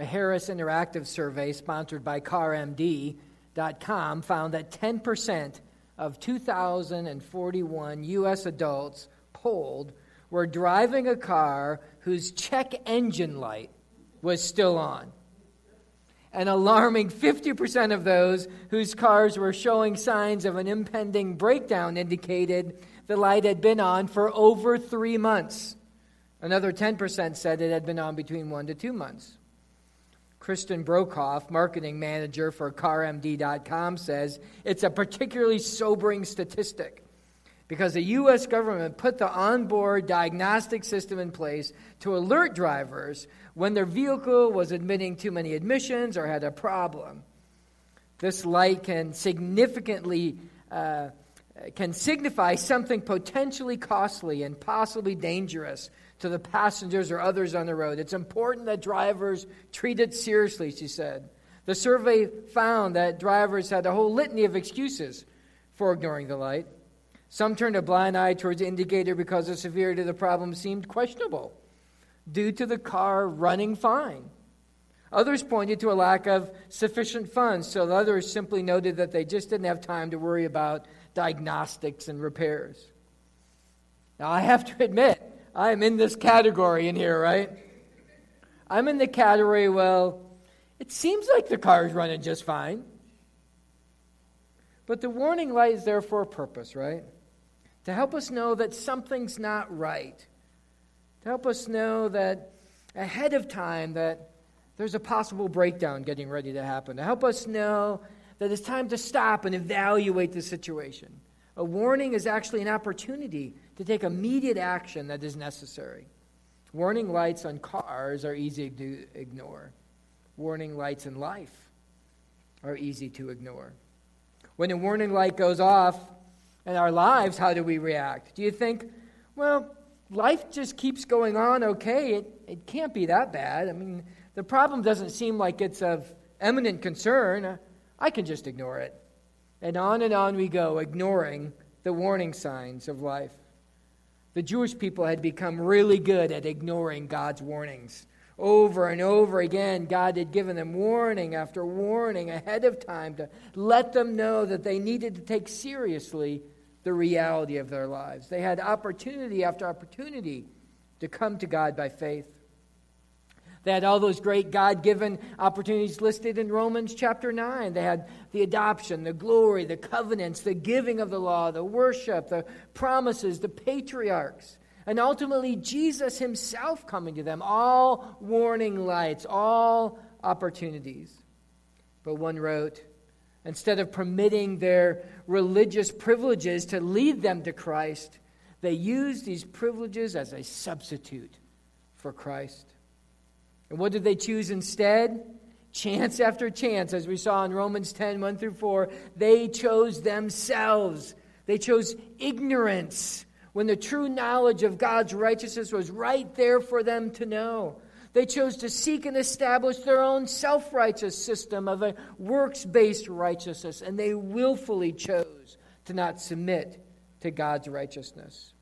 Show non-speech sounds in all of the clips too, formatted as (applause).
A Harris Interactive survey sponsored by CarMD.com found that 10% of 2,041 U.S. adults polled were driving a car whose check engine light was still on. An alarming 50% of those whose cars were showing signs of an impending breakdown indicated the light had been on for over three months. Another 10% said it had been on between one to two months. Kristin Brocoff, marketing manager for CarMD.com, says it's a particularly sobering statistic because the U.S. government put the onboard diagnostic system in place to alert drivers when their vehicle was admitting too many admissions or had a problem. This light can significantly uh, can signify something potentially costly and possibly dangerous to the passengers or others on the road. It's important that drivers treat it seriously, she said. The survey found that drivers had a whole litany of excuses for ignoring the light. Some turned a blind eye towards the indicator because the severity of the problem seemed questionable due to the car running fine. Others pointed to a lack of sufficient funds, so others simply noted that they just didn't have time to worry about diagnostics and repairs. Now, I have to admit, I am in this category in here, right? I'm in the category, well, it seems like the car is running just fine. But the warning light is there for a purpose, right? To help us know that something's not right. To help us know that ahead of time that there's a possible breakdown getting ready to happen. To help us know that it's time to stop and evaluate the situation. A warning is actually an opportunity to take immediate action that is necessary. Warning lights on cars are easy to ignore. Warning lights in life are easy to ignore. When a warning light goes off in our lives, how do we react? Do you think, well, life just keeps going on okay? It, it can't be that bad. I mean, the problem doesn't seem like it's of eminent concern. I can just ignore it. And on and on we go, ignoring the warning signs of life. The Jewish people had become really good at ignoring God's warnings. Over and over again, God had given them warning after warning ahead of time to let them know that they needed to take seriously the reality of their lives. They had opportunity after opportunity to come to God by faith. They had all those great God given opportunities listed in Romans chapter 9. They had the adoption, the glory, the covenants, the giving of the law, the worship, the promises, the patriarchs, and ultimately Jesus himself coming to them. All warning lights, all opportunities. But one wrote, instead of permitting their religious privileges to lead them to Christ, they used these privileges as a substitute for Christ. And what did they choose instead? Chance after chance, as we saw in Romans 10 1 through 4, they chose themselves. They chose ignorance when the true knowledge of God's righteousness was right there for them to know. They chose to seek and establish their own self righteous system of a works based righteousness, and they willfully chose to not submit to God's righteousness.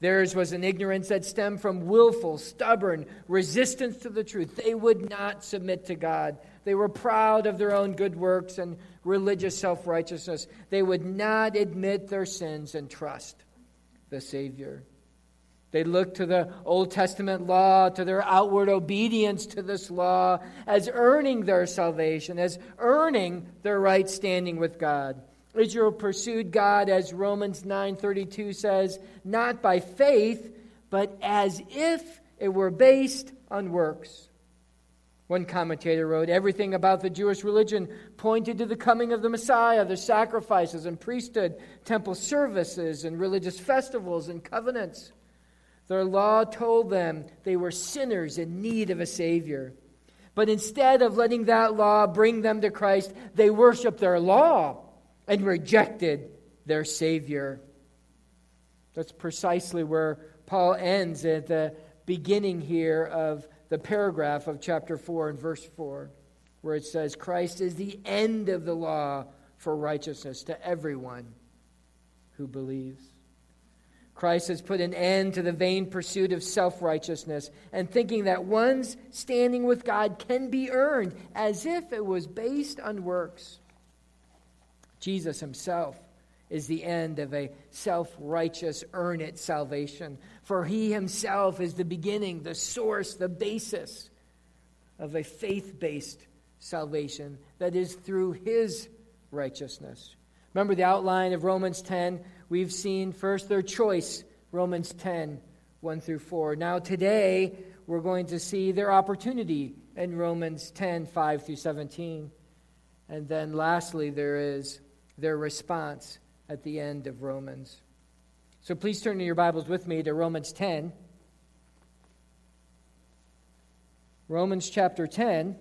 Theirs was an ignorance that stemmed from willful, stubborn resistance to the truth. They would not submit to God. They were proud of their own good works and religious self righteousness. They would not admit their sins and trust the Savior. They looked to the Old Testament law, to their outward obedience to this law, as earning their salvation, as earning their right standing with God. Israel pursued God, as Romans 9:32 says, not by faith, but as if it were based on works. One commentator wrote, Everything about the Jewish religion pointed to the coming of the Messiah, the sacrifices and priesthood, temple services and religious festivals and covenants. Their law told them they were sinners in need of a Savior. But instead of letting that law bring them to Christ, they worshiped their law and rejected their Savior. That's precisely where Paul ends at the beginning here of the paragraph of chapter 4 and verse 4, where it says, Christ is the end of the law for righteousness to everyone who believes. Christ has put an end to the vain pursuit of self righteousness and thinking that one's standing with God can be earned as if it was based on works. Jesus himself is the end of a self righteous, earn it salvation. For he himself is the beginning, the source, the basis of a faith based salvation that is through his righteousness. Remember the outline of Romans 10? We've seen first their choice, Romans 10, 1 through 4. Now, today, we're going to see their opportunity in Romans 10, 5 through 17. And then lastly, there is their response at the end of Romans. So please turn to your Bibles with me to Romans 10. Romans chapter 10,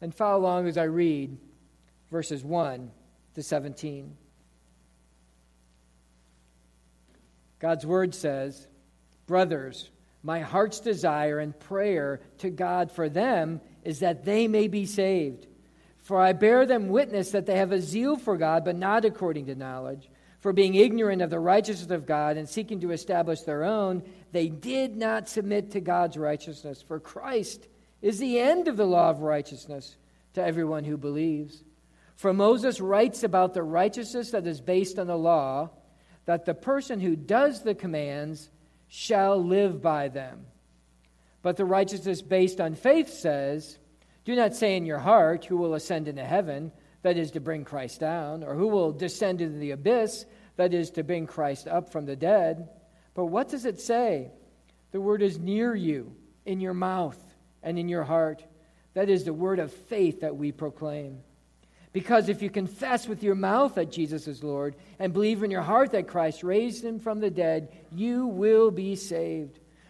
and follow along as I read verses 1 to 17. God's word says, Brothers, my heart's desire and prayer to God for them is that they may be saved. For I bear them witness that they have a zeal for God, but not according to knowledge. For being ignorant of the righteousness of God and seeking to establish their own, they did not submit to God's righteousness. For Christ is the end of the law of righteousness to everyone who believes. For Moses writes about the righteousness that is based on the law that the person who does the commands shall live by them. But the righteousness based on faith says, Do not say in your heart, Who will ascend into heaven, that is to bring Christ down, or who will descend into the abyss, that is to bring Christ up from the dead. But what does it say? The word is near you, in your mouth and in your heart. That is the word of faith that we proclaim. Because if you confess with your mouth that Jesus is Lord and believe in your heart that Christ raised him from the dead, you will be saved.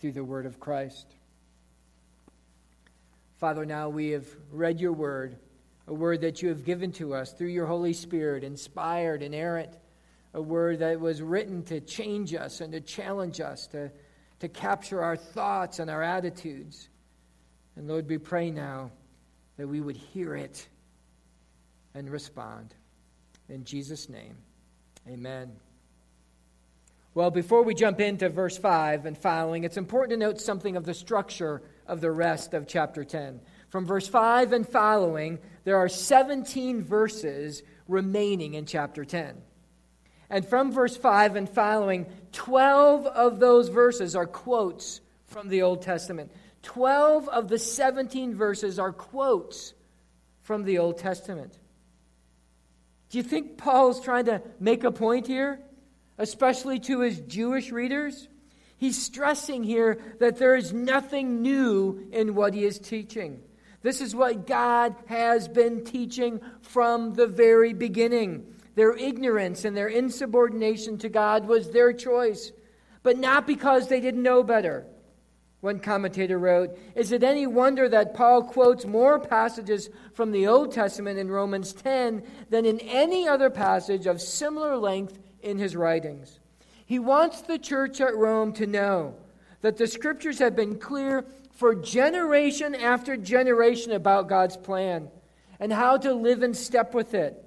through the word of Christ. Father, now we have read your word, a word that you have given to us through your Holy Spirit, inspired, inerrant, a word that was written to change us and to challenge us, to, to capture our thoughts and our attitudes. And Lord, we pray now that we would hear it and respond. In Jesus' name, amen. Well, before we jump into verse 5 and following, it's important to note something of the structure of the rest of chapter 10. From verse 5 and following, there are 17 verses remaining in chapter 10. And from verse 5 and following, 12 of those verses are quotes from the Old Testament. 12 of the 17 verses are quotes from the Old Testament. Do you think Paul's trying to make a point here, especially to his Jewish readers? He's stressing here that there is nothing new in what he is teaching. This is what God has been teaching from the very beginning. Their ignorance and their insubordination to God was their choice, but not because they didn't know better. One commentator wrote Is it any wonder that Paul quotes more passages from the Old Testament in Romans 10 than in any other passage of similar length in his writings? He wants the church at Rome to know that the scriptures have been clear for generation after generation about God's plan and how to live in step with it.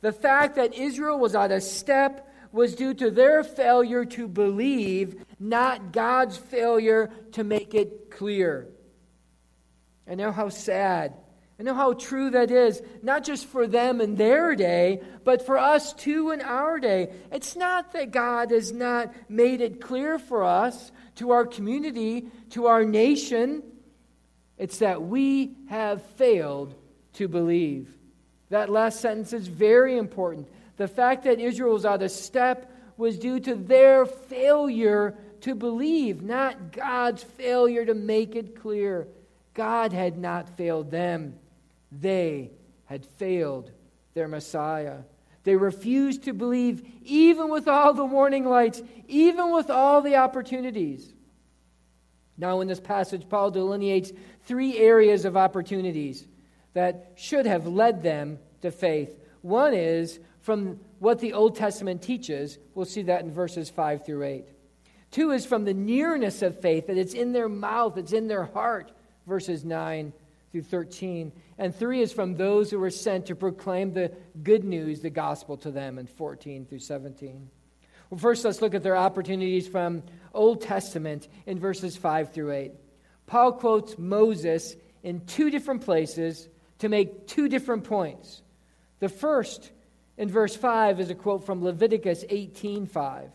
The fact that Israel was out of step was due to their failure to believe, not God's failure to make it clear. I know how sad. I know how true that is, not just for them in their day, but for us too in our day. It's not that God has not made it clear for us, to our community, to our nation. It's that we have failed to believe. That last sentence is very important. The fact that Israel was out of step was due to their failure to believe, not God's failure to make it clear. God had not failed them, they had failed their Messiah. They refused to believe, even with all the warning lights, even with all the opportunities. Now, in this passage, Paul delineates three areas of opportunities that should have led them to faith. One is from what the Old Testament teaches. We'll see that in verses 5 through 8. Two is from the nearness of faith, that it's in their mouth, it's in their heart, verses 9 through 13. And three is from those who were sent to proclaim the good news, the gospel to them, in 14 through 17. Well, first, let's look at their opportunities from Old Testament in verses 5 through 8. Paul quotes Moses in two different places to make two different points. The first in verse 5 is a quote from Leviticus 18:5.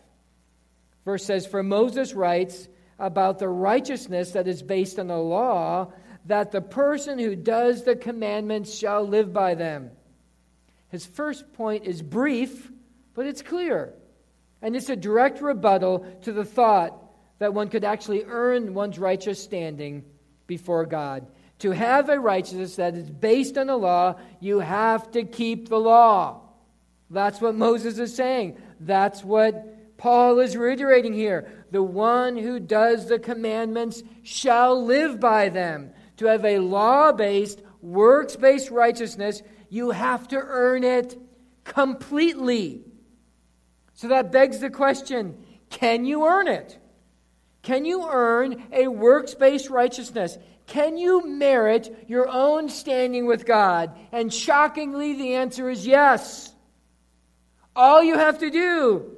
Verse says, "For Moses writes about the righteousness that is based on the law, that the person who does the commandments shall live by them." His first point is brief, but it's clear. And it's a direct rebuttal to the thought that one could actually earn one's righteous standing before God. To have a righteousness that is based on the law, you have to keep the law. That's what Moses is saying. That's what Paul is reiterating here. The one who does the commandments shall live by them. To have a law based, works based righteousness, you have to earn it completely. So that begs the question can you earn it? Can you earn a works based righteousness? Can you merit your own standing with God? And shockingly, the answer is yes. All you have to do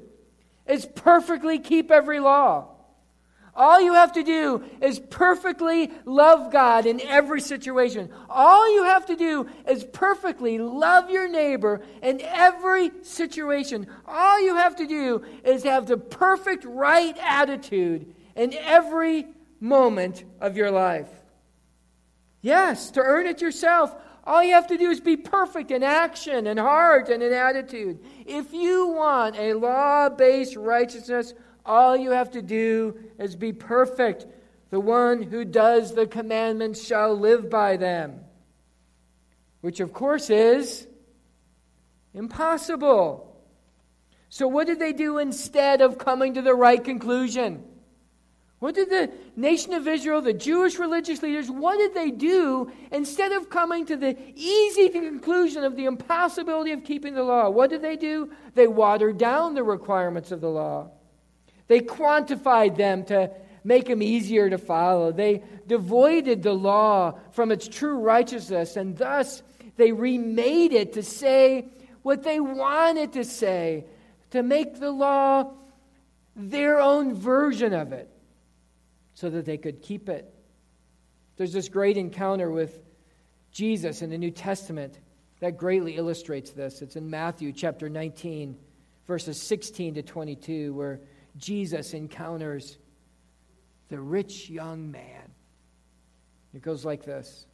is perfectly keep every law. All you have to do is perfectly love God in every situation. All you have to do is perfectly love your neighbor in every situation. All you have to do is have the perfect right attitude in every moment of your life. Yes, to earn it yourself, all you have to do is be perfect in action and heart and in attitude. If you want a law based righteousness, all you have to do is be perfect. The one who does the commandments shall live by them. Which, of course, is impossible. So, what did they do instead of coming to the right conclusion? What did the nation of Israel, the Jewish religious leaders, what did they do instead of coming to the easy conclusion of the impossibility of keeping the law? What did they do? They watered down the requirements of the law. They quantified them to make them easier to follow. They devoided the law from its true righteousness, and thus they remade it to say what they wanted to say, to make the law their own version of it so that they could keep it. There's this great encounter with Jesus in the New Testament that greatly illustrates this. It's in Matthew chapter 19, verses 16 to 22, where Jesus encounters the rich young man. It goes like this.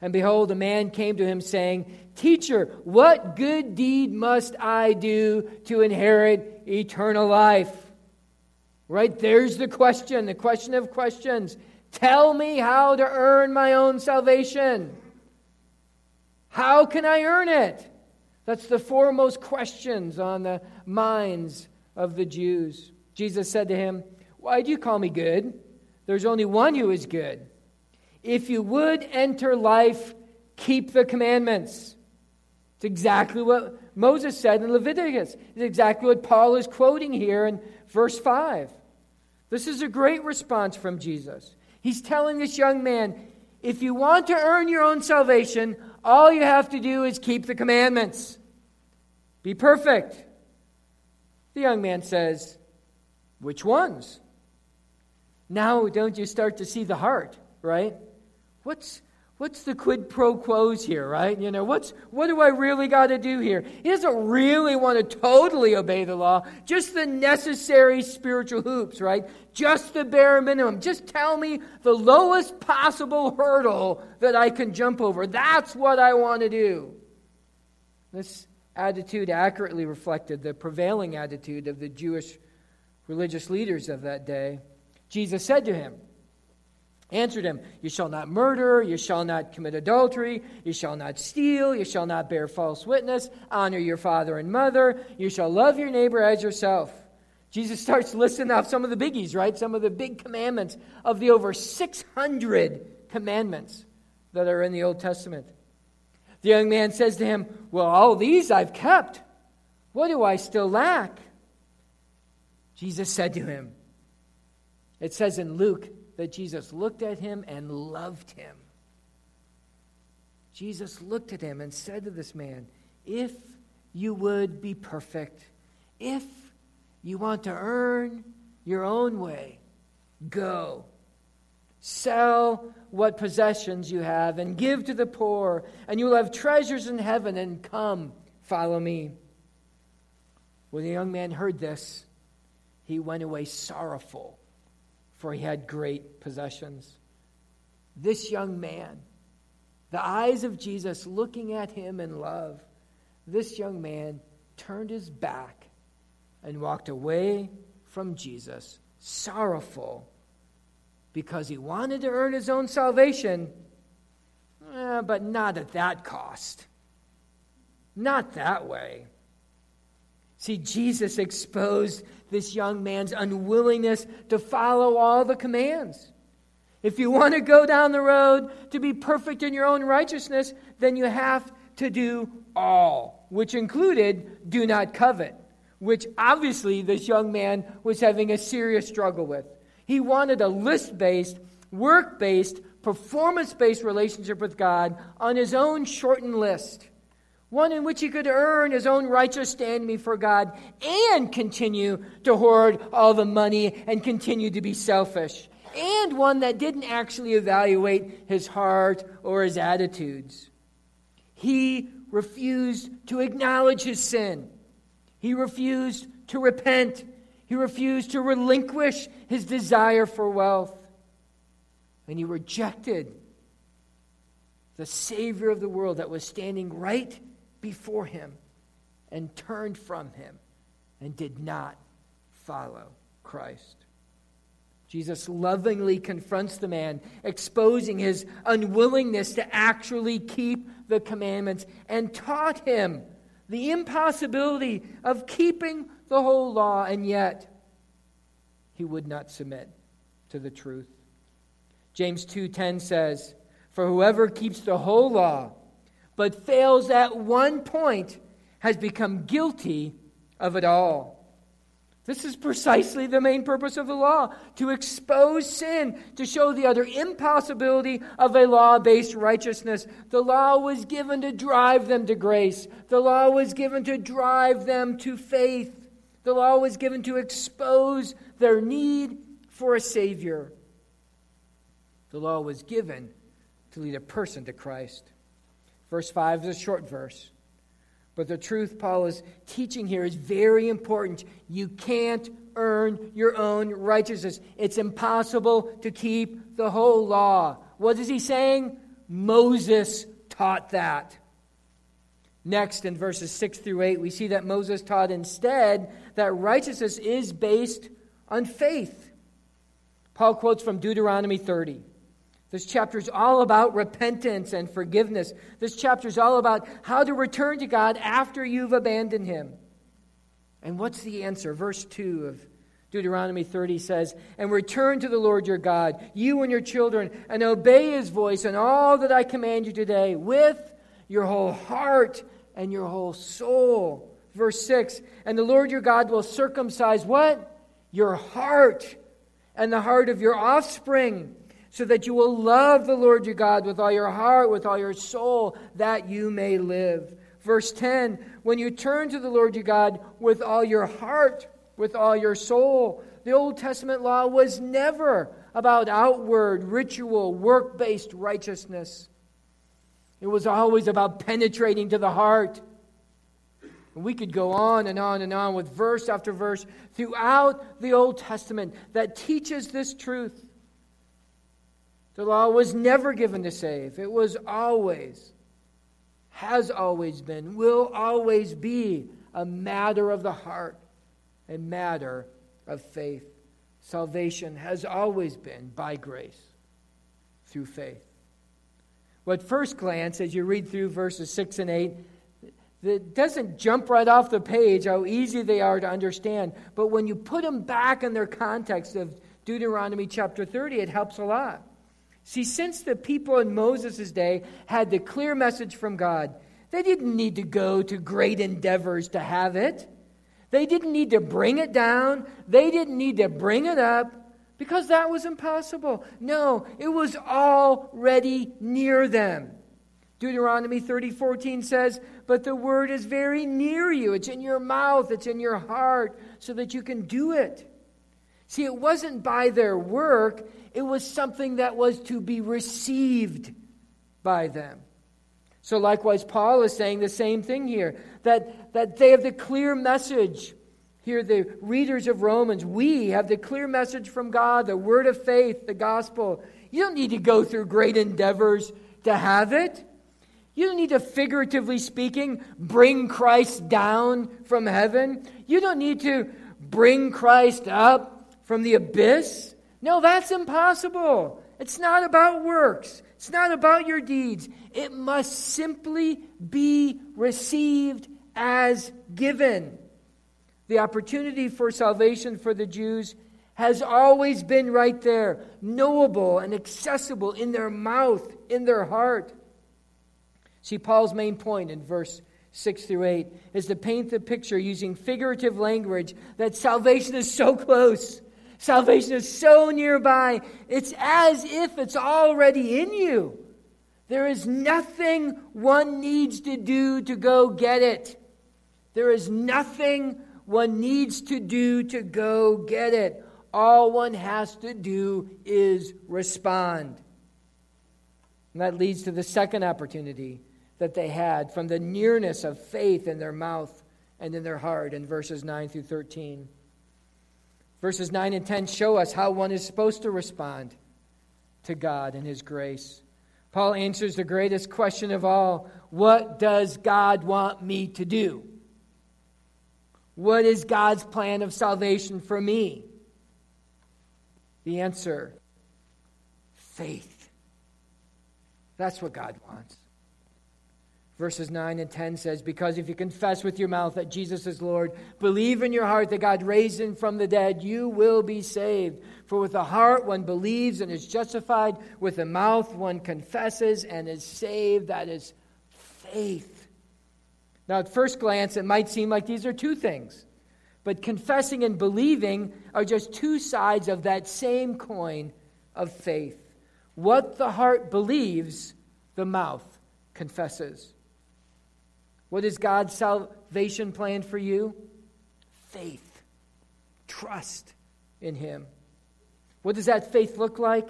And behold, a man came to him saying, Teacher, what good deed must I do to inherit eternal life? Right? There's the question, the question of questions. Tell me how to earn my own salvation. How can I earn it? That's the foremost questions on the minds of the Jews. Jesus said to him, Why do you call me good? There's only one who is good. If you would enter life, keep the commandments. It's exactly what Moses said in Leviticus. It's exactly what Paul is quoting here in verse 5. This is a great response from Jesus. He's telling this young man if you want to earn your own salvation, all you have to do is keep the commandments. Be perfect. The young man says, Which ones? Now, don't you start to see the heart, right? What's, what's the quid pro quos here, right? You know, what's what do I really got to do here? He doesn't really want to totally obey the law, just the necessary spiritual hoops, right? Just the bare minimum. Just tell me the lowest possible hurdle that I can jump over. That's what I want to do. This attitude accurately reflected the prevailing attitude of the Jewish religious leaders of that day. Jesus said to him, answered him, You shall not murder, you shall not commit adultery, you shall not steal, you shall not bear false witness, honor your father and mother, you shall love your neighbor as yourself. Jesus (laughs) starts listing off some of the biggies, right? Some of the big commandments of the over 600 commandments that are in the Old Testament. The young man says to him, Well, all these I've kept. What do I still lack? Jesus said to him, It says in Luke that Jesus looked at him and loved him. Jesus looked at him and said to this man, If you would be perfect, if you want to earn your own way, go. Sell what possessions you have and give to the poor, and you will have treasures in heaven, and come, follow me. When the young man heard this, he went away sorrowful for he had great possessions. This young man, the eyes of Jesus looking at him in love, this young man turned his back and walked away from Jesus, sorrowful because he wanted to earn his own salvation, eh, but not at that cost. Not that way. See, Jesus exposed this young man's unwillingness to follow all the commands. If you want to go down the road to be perfect in your own righteousness, then you have to do all, which included do not covet, which obviously this young man was having a serious struggle with. He wanted a list based, work based, performance based relationship with God on his own shortened list one in which he could earn his own righteous standing before God and continue to hoard all the money and continue to be selfish, and one that didn't actually evaluate his heart or his attitudes. He refused to acknowledge his sin, he refused to repent, he refused to relinquish his desire for wealth, and he rejected the Savior of the world that was standing right before him and turned from him and did not follow Christ. Jesus lovingly confronts the man, exposing his unwillingness to actually keep the commandments, and taught him the impossibility of keeping the whole law, and yet he would not submit to the truth. James 2:10 says, "For whoever keeps the whole law but fails at one point, has become guilty of it all. This is precisely the main purpose of the law to expose sin, to show the utter impossibility of a law based righteousness. The law was given to drive them to grace, the law was given to drive them to faith, the law was given to expose their need for a Savior. The law was given to lead a person to Christ. Verse 5 is a short verse. But the truth Paul is teaching here is very important. You can't earn your own righteousness, it's impossible to keep the whole law. What is he saying? Moses taught that. Next, in verses 6 through 8, we see that Moses taught instead that righteousness is based on faith. Paul quotes from Deuteronomy 30. This chapter is all about repentance and forgiveness. This chapter is all about how to return to God after you've abandoned Him. And what's the answer? Verse 2 of Deuteronomy 30 says, And return to the Lord your God, you and your children, and obey His voice and all that I command you today with your whole heart and your whole soul. Verse 6 And the Lord your God will circumcise what? Your heart and the heart of your offspring so that you will love the Lord your God with all your heart, with all your soul, that you may live. Verse 10 When you turn to the Lord your God with all your heart, with all your soul, the Old Testament law was never about outward, ritual, work based righteousness. It was always about penetrating to the heart. We could go on and on and on with verse after verse throughout the Old Testament that teaches this truth. The law was never given to save, it was always, has always been, will always be a matter of the heart, a matter of faith. Salvation has always been by grace through faith. What first glance, as you read through verses 6 and 8, it doesn't jump right off the page how easy they are to understand. But when you put them back in their context of Deuteronomy chapter 30, it helps a lot. See, since the people in Moses' day had the clear message from God, they didn't need to go to great endeavors to have it. They didn't need to bring it down. They didn't need to bring it up because that was impossible. No, it was already near them. Deuteronomy 30 14 says, But the word is very near you. It's in your mouth, it's in your heart, so that you can do it. See, it wasn't by their work, it was something that was to be received by them. So, likewise, Paul is saying the same thing here that, that they have the clear message. Here, the readers of Romans, we have the clear message from God, the word of faith, the gospel. You don't need to go through great endeavors to have it. You don't need to, figuratively speaking, bring Christ down from heaven. You don't need to bring Christ up from the abyss. No, that's impossible. It's not about works, it's not about your deeds. It must simply be received as given. The opportunity for salvation for the Jews has always been right there, knowable and accessible in their mouth, in their heart. See, Paul's main point in verse 6 through 8 is to paint the picture using figurative language that salvation is so close. Salvation is so nearby. It's as if it's already in you. There is nothing one needs to do to go get it. There is nothing one needs to do to go get it. All one has to do is respond. And that leads to the second opportunity that they had from the nearness of faith in their mouth and in their heart in verses 9 through 13. Verses 9 and 10 show us how one is supposed to respond to God and His grace. Paul answers the greatest question of all What does God want me to do? What is God's plan of salvation for me? The answer faith. That's what God wants. Verses 9 and 10 says, Because if you confess with your mouth that Jesus is Lord, believe in your heart that God raised him from the dead, you will be saved. For with the heart one believes and is justified, with the mouth one confesses and is saved. That is faith. Now, at first glance, it might seem like these are two things. But confessing and believing are just two sides of that same coin of faith. What the heart believes, the mouth confesses. What is God's salvation plan for you? Faith, trust in Him. What does that faith look like?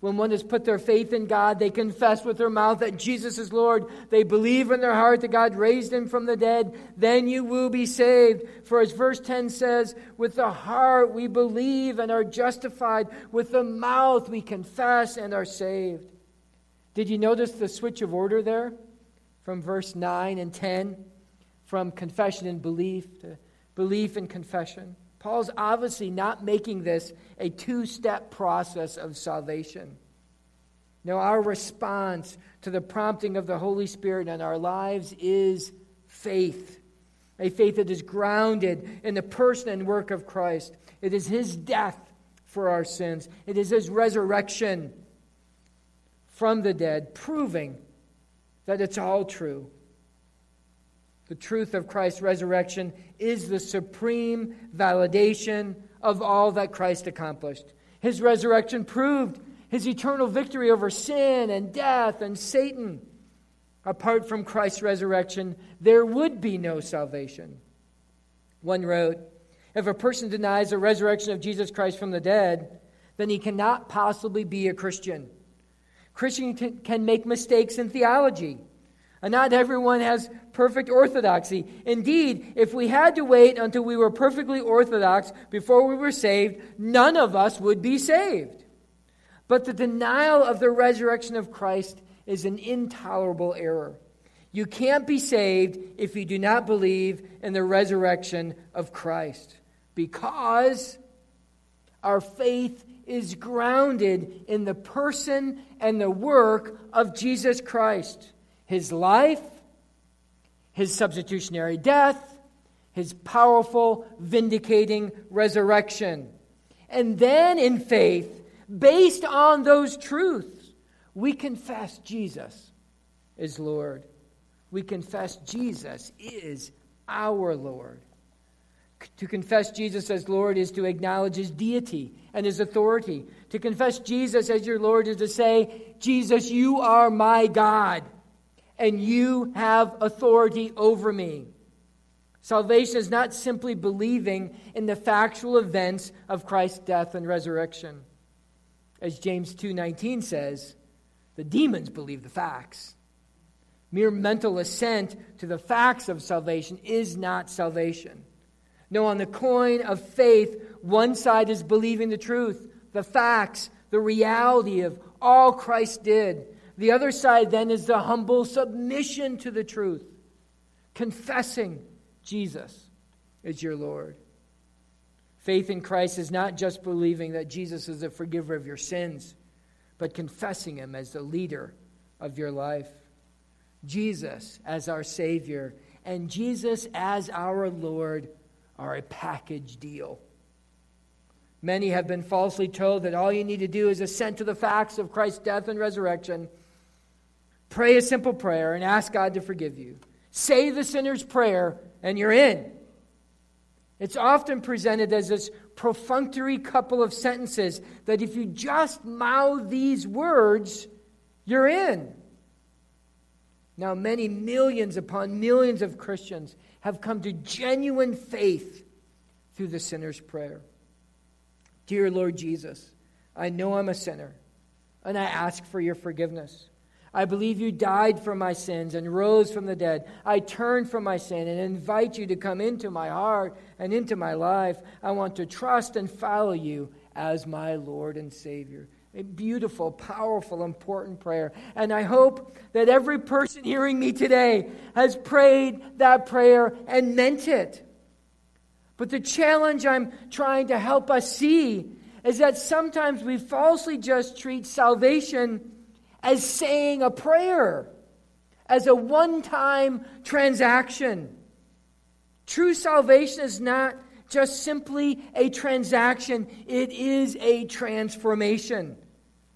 When one has put their faith in God, they confess with their mouth that Jesus is Lord. They believe in their heart that God raised him from the dead. Then you will be saved. For as verse 10 says, with the heart we believe and are justified. With the mouth we confess and are saved. Did you notice the switch of order there? From verse 9 and 10, from confession and belief to belief and confession. Paul's obviously not making this a two step process of salvation. No, our response to the prompting of the Holy Spirit in our lives is faith. A faith that is grounded in the person and work of Christ. It is His death for our sins, it is His resurrection from the dead, proving that it's all true. The truth of Christ's resurrection is the supreme validation of all that Christ accomplished. His resurrection proved his eternal victory over sin and death and Satan. Apart from Christ's resurrection, there would be no salvation. One wrote If a person denies the resurrection of Jesus Christ from the dead, then he cannot possibly be a Christian. Christians can make mistakes in theology. And not everyone has perfect orthodoxy. Indeed, if we had to wait until we were perfectly orthodox before we were saved, none of us would be saved. But the denial of the resurrection of Christ is an intolerable error. You can't be saved if you do not believe in the resurrection of Christ because our faith is grounded in the person and the work of Jesus Christ. His life, his substitutionary death, his powerful, vindicating resurrection. And then in faith, based on those truths, we confess Jesus is Lord we confess Jesus is our Lord. To confess Jesus as Lord is to acknowledge his deity and his authority. To confess Jesus as your Lord is to say, Jesus, you are my God, and you have authority over me. Salvation is not simply believing in the factual events of Christ's death and resurrection. As James 2:19 says, the demons believe the facts. Mere mental assent to the facts of salvation is not salvation. No, on the coin of faith, one side is believing the truth, the facts, the reality of all Christ did. The other side then is the humble submission to the truth, confessing Jesus is your Lord. Faith in Christ is not just believing that Jesus is the forgiver of your sins, but confessing him as the leader of your life. Jesus as our Savior and Jesus as our Lord are a package deal. Many have been falsely told that all you need to do is assent to the facts of Christ's death and resurrection, pray a simple prayer, and ask God to forgive you. Say the sinner's prayer, and you're in. It's often presented as this perfunctory couple of sentences that if you just mouth these words, you're in. Now, many millions upon millions of Christians have come to genuine faith through the sinner's prayer. Dear Lord Jesus, I know I'm a sinner, and I ask for your forgiveness. I believe you died for my sins and rose from the dead. I turn from my sin and invite you to come into my heart and into my life. I want to trust and follow you as my Lord and Savior. A beautiful, powerful, important prayer. And I hope that every person hearing me today has prayed that prayer and meant it. But the challenge I'm trying to help us see is that sometimes we falsely just treat salvation as saying a prayer, as a one time transaction. True salvation is not just simply a transaction, it is a transformation.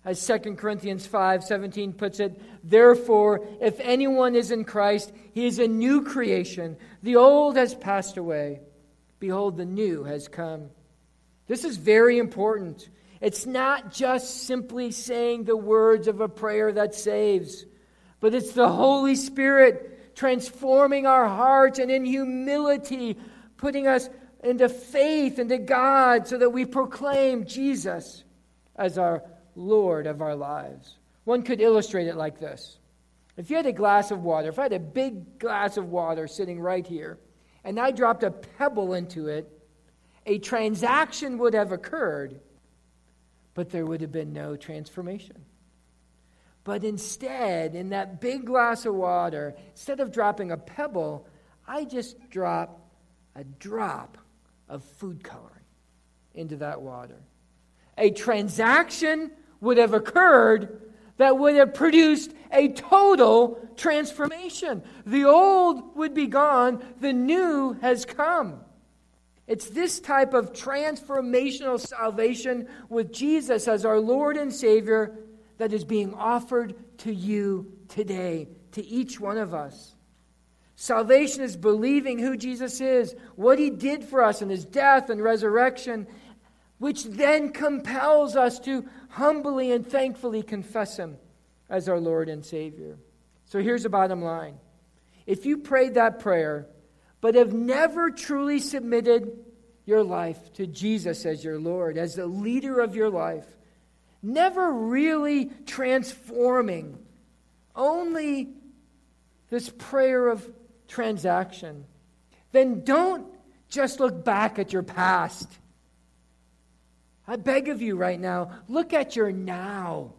As 2 Corinthians 5 17 puts it, therefore, if anyone is in Christ, he is a new creation. The old has passed away. Behold, the new has come. This is very important. It's not just simply saying the words of a prayer that saves, but it's the Holy Spirit transforming our hearts and in humility putting us into faith into God so that we proclaim Jesus as our Lord of our lives. One could illustrate it like this. If you had a glass of water, if I had a big glass of water sitting right here, and I dropped a pebble into it, a transaction would have occurred, but there would have been no transformation. But instead, in that big glass of water, instead of dropping a pebble, I just drop a drop of food coloring into that water. A transaction would have occurred that would have produced a total transformation. The old would be gone, the new has come. It's this type of transformational salvation with Jesus as our Lord and Savior that is being offered to you today, to each one of us. Salvation is believing who Jesus is, what he did for us in his death and resurrection, which then compels us to humbly and thankfully confess Him as our Lord and Savior. So here's the bottom line if you prayed that prayer, but have never truly submitted your life to Jesus as your Lord, as the leader of your life, never really transforming, only this prayer of transaction, then don't just look back at your past. I beg of you right now, look at your now.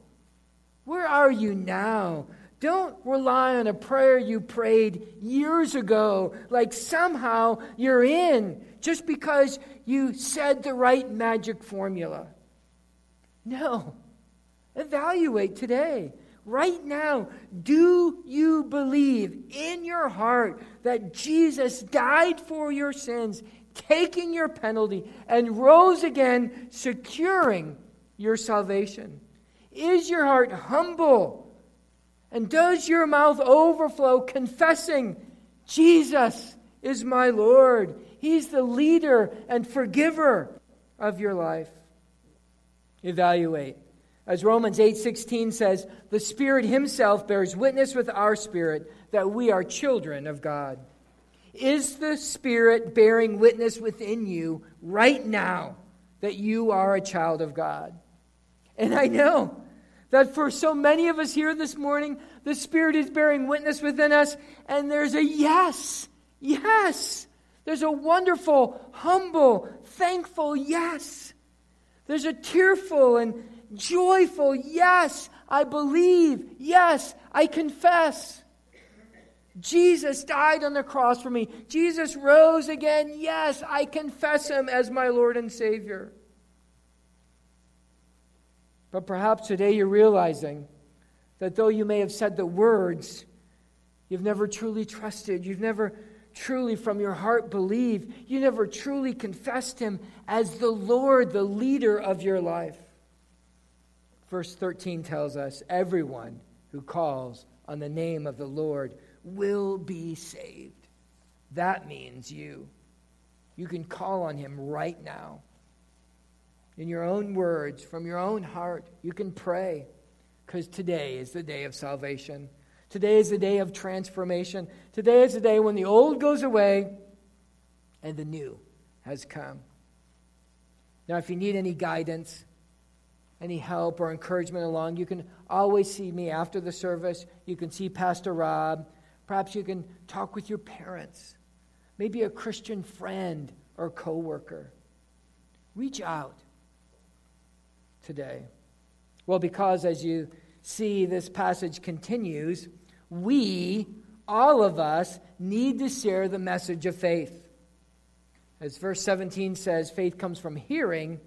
Where are you now? Don't rely on a prayer you prayed years ago, like somehow you're in just because you said the right magic formula. No. Evaluate today. Right now, do you believe in your heart that Jesus died for your sins, taking your penalty, and rose again, securing your salvation? Is your heart humble? And does your mouth overflow confessing, Jesus is my Lord? He's the leader and forgiver of your life. Evaluate. As Romans 8:16 says, the Spirit himself bears witness with our spirit that we are children of God. Is the Spirit bearing witness within you right now that you are a child of God? And I know that for so many of us here this morning, the Spirit is bearing witness within us, and there's a yes, yes. There's a wonderful, humble, thankful yes. There's a tearful and joyful yes, I believe. Yes, I confess. Jesus died on the cross for me. Jesus rose again. Yes, I confess him as my Lord and Savior. But perhaps today you're realizing that though you may have said the words, you've never truly trusted, you've never truly from your heart believed, you never truly confessed Him as the Lord, the leader of your life. Verse 13 tells us everyone who calls on the name of the Lord will be saved. That means you. You can call on Him right now in your own words, from your own heart. You can pray because today is the day of salvation. Today is the day of transformation. Today is the day when the old goes away and the new has come. Now, if you need any guidance, any help or encouragement along, you can always see me after the service. You can see Pastor Rob. Perhaps you can talk with your parents, maybe a Christian friend or coworker. Reach out today? Well, because as you see, this passage continues, we, all of us, need to share the message of faith. As verse 17 says, faith comes from hearing,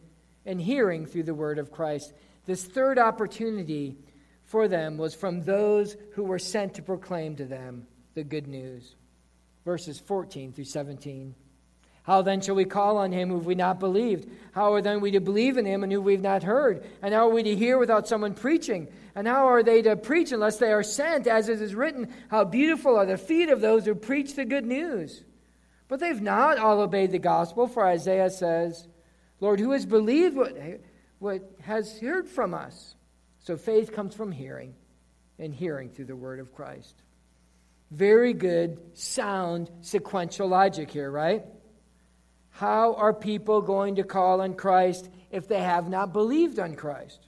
and hearing through the word of Christ. This third opportunity for them was from those who were sent to proclaim to them the good news. Verses 14 through 17. How then shall we call on him who we not believed? How are then we to believe in him and who we've not heard? And how are we to hear without someone preaching? And how are they to preach unless they are sent? As it is written, How beautiful are the feet of those who preach the good news. But they've not all obeyed the gospel, for Isaiah says, Lord, who has believed what, what has heard from us? So faith comes from hearing, and hearing through the word of Christ. Very good, sound, sequential logic here, right? How are people going to call on Christ if they have not believed on Christ?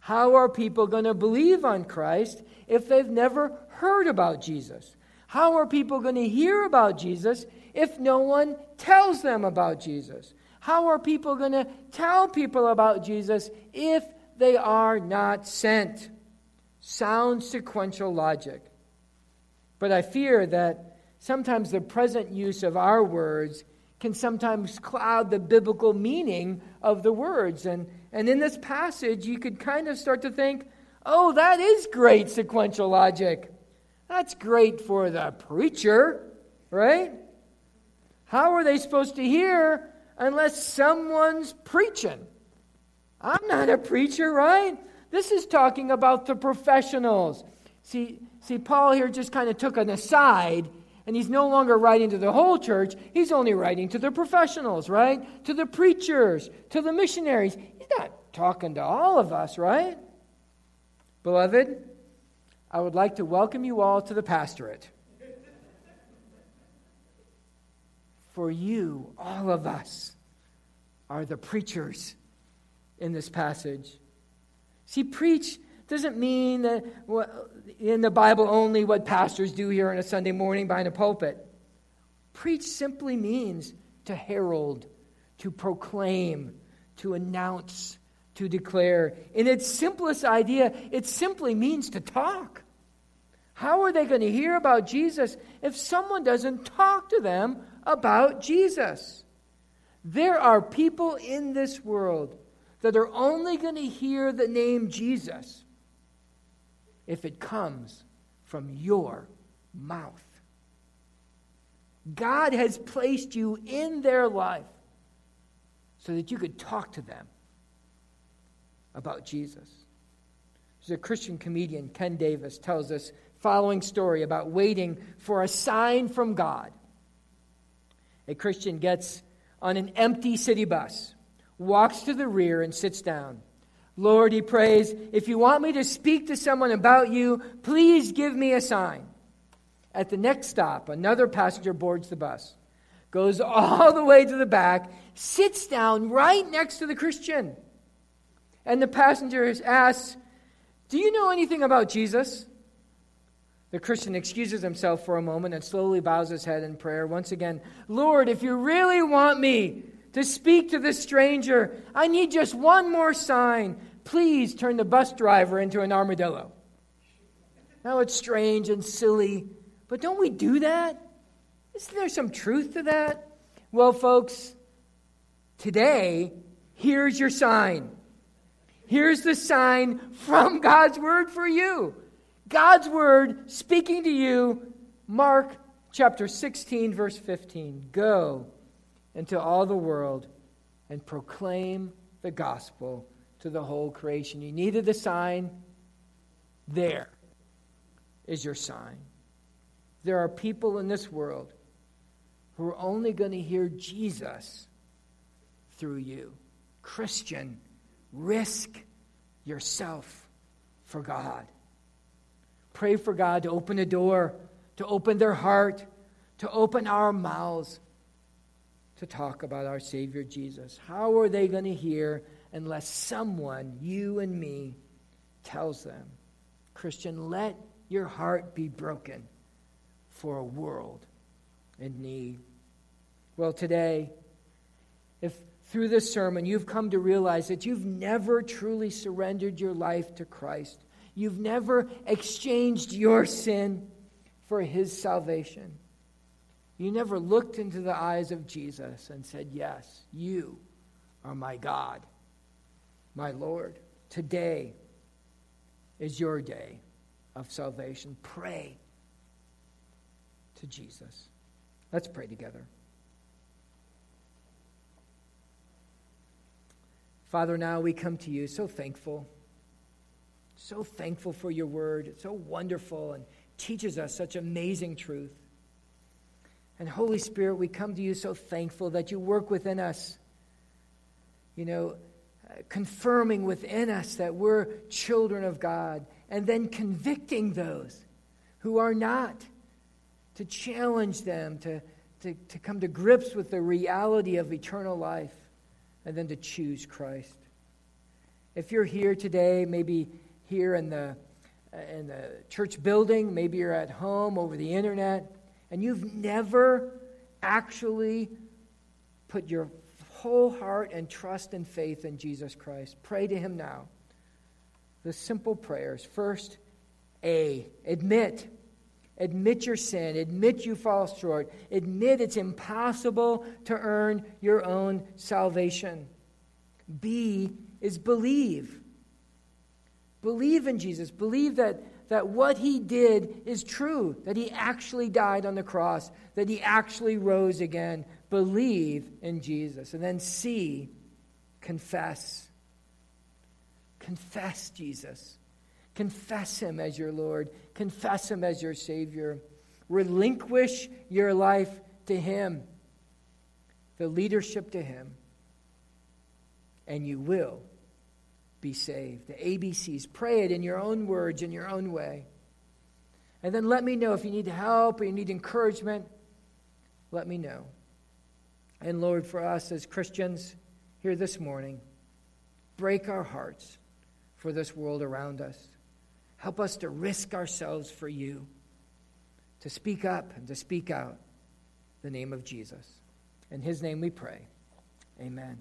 How are people going to believe on Christ if they've never heard about Jesus? How are people going to hear about Jesus if no one tells them about Jesus? How are people going to tell people about Jesus if they are not sent? Sound sequential logic. But I fear that sometimes the present use of our words can sometimes cloud the biblical meaning of the words. And, and in this passage, you could kind of start to think, oh, that is great sequential logic. That's great for the preacher, right? How are they supposed to hear unless someone's preaching? I'm not a preacher, right? This is talking about the professionals. See, see, Paul here just kind of took an aside and he's no longer writing to the whole church, he's only writing to the professionals, right? To the preachers, to the missionaries. He's not talking to all of us, right? Beloved, I would like to welcome you all to the pastorate. For you, all of us, are the preachers in this passage. See, preach doesn't mean that in the Bible only what pastors do here on a Sunday morning behind a pulpit. Preach simply means to herald, to proclaim, to announce, to declare. In its simplest idea, it simply means to talk. How are they going to hear about Jesus if someone doesn't talk to them about Jesus? There are people in this world that are only going to hear the name Jesus if it comes from your mouth. God has placed you in their life so that you could talk to them about Jesus. There's a Christian comedian, Ken Davis, tells us following story about waiting for a sign from God. A Christian gets on an empty city bus, walks to the rear, and sits down. Lord, he prays, if you want me to speak to someone about you, please give me a sign. At the next stop, another passenger boards the bus, goes (laughs) all the way to the back, sits down right next to the Christian. And the passenger asks, Do you know anything about Jesus? The Christian excuses himself for a moment and slowly bows his head in prayer. Once again, Lord, if you really want me to speak to this stranger, I need just one more sign. Please turn the bus driver into an armadillo. Now it's strange and silly, but don't we do that? Isn't there some truth to that? Well, folks, today, here's your sign. Here's the sign from God's word for you. God's word speaking to you, Mark chapter 16, verse 15. Go into all the world and proclaim the gospel to the whole creation. You needed the sign. There is your sign. There are people in this world who are only going to hear Jesus through you. Christian, risk yourself for God. Pray for God to open a door, to open their heart, to open our mouths to talk about our Savior Jesus. How are they going to hear unless someone, you and me, tells them? Christian, let your heart be broken for a world in need. Well, today, if through this sermon you've come to realize that you've never truly surrendered your life to Christ, You've never exchanged your sin for his salvation. You never looked into the eyes of Jesus and said, Yes, you are my God, my Lord. Today is your day of salvation. Pray to Jesus. Let's pray together. Father, now we come to you so thankful so thankful for your word. It's so wonderful and teaches us such amazing truth. And Holy Spirit, we come to you so thankful that you work within us, you know, uh, confirming within us that we're children of God, and then convicting those who are not, to challenge them, to, to, to come to grips with the reality of eternal life, and then to choose Christ. If you're here today, maybe here in the, in the church building, maybe you're at home over the internet, and you've never actually put your whole heart and trust and faith in Jesus Christ. Pray to Him now. The simple prayers. First, A, admit. Admit your sin. Admit you fall short. Admit it's impossible to earn your own salvation. B is believe. Believe in Jesus. Believe that, that what he did is true, that he actually died on the cross, that he actually rose again. Believe in Jesus. And then C, confess. Confess Jesus. Confess him as your Lord. Confess him as your Savior. Relinquish your life to him, the leadership to him, and you will be saved. The ABCs. Pray it in your own words, in your own way. And then let me know if you need help or you need encouragement. Let me know. And Lord, for us as Christians here this morning, break our hearts for this world around us. Help us to risk ourselves for you, to speak up and to speak out the name of Jesus. In his name we pray. Amen.